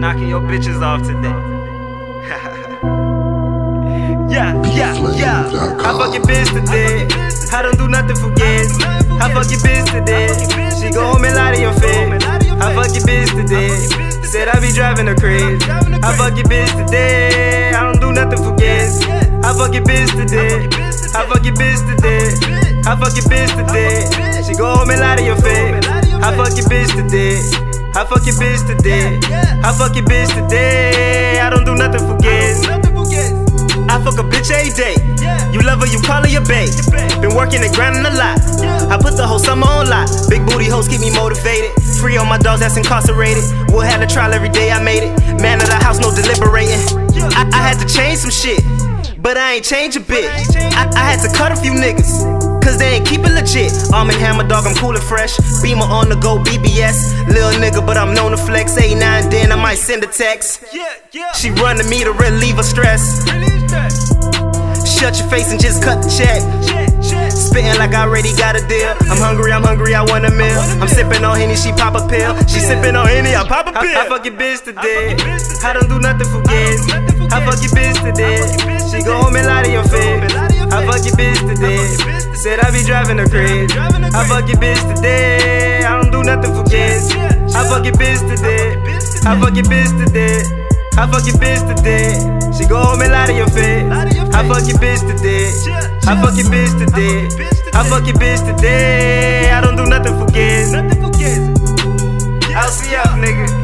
knocking your bitches off today. yeah, yeah, yeah. I fuck your bitch today. I don't do nothing for gas. I fuck your bitch today. She go home and lie to your face. I fuck your bitch today. Said I be driving her crazy. I fuck your bitch today. I don't do nothing for gas. I fuck your bitch today. I fuck your bitch today. I fuck your bitch today. She go home and lie to your face. I fuck your bitch today. I fuck your bitch today. I fuck your bitch today. I don't do nothing for. I fuck a bitch every day. You love her, you call her your babe. Been working and grinding a lot. I put the whole summer on lot. Big booty hoes keep me motivated. Free on my dogs that's incarcerated. We'll have a trial every day, I made it. Man of the house, no deliberating. I, I had to change some shit, but I ain't change a bit. I, I had to cut a few niggas. Cause they ain't keep it legit. Arm and hammer, dog, I'm cool and fresh. Beamer on the go, BBS. Lil nigga, but I'm known to flex. Eight, nine, then I might send a text. She run to me to relieve her stress. Shut your face and just cut the check. Spitting like I already got a deal. I'm hungry, I'm hungry, I want a meal. I'm sipping on Henny, she pop a pill. She sipping on Henny, I pop a pill. I, I fuck your bitch today. I don't do nothing for gas. I fuck your bitch today. She go home and lie to your face. I fuck your bitch today. Said I be driving her crazy. I fuck your bitch today. I don't do nothing for gas. I fuck your bitch today. I fuck your bitch today. I fuck your bitch today. She go home and lie to your face. I fuck your bitch today. I fuck your bitch today. I fuck your bitch today. I don't do nothing for gas. I'll see ya, nigga.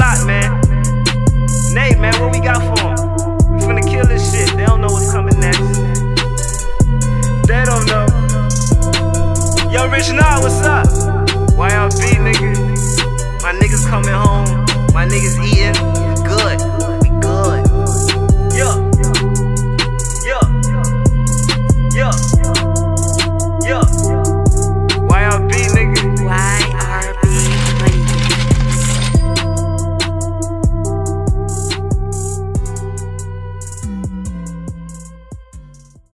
lot, man. Nate, man, what we got for them? We finna kill this shit. They don't know what's coming next. They don't know. Yo, Rich Nah, what's up? YLB, nigga. My niggas coming home. My niggas eating.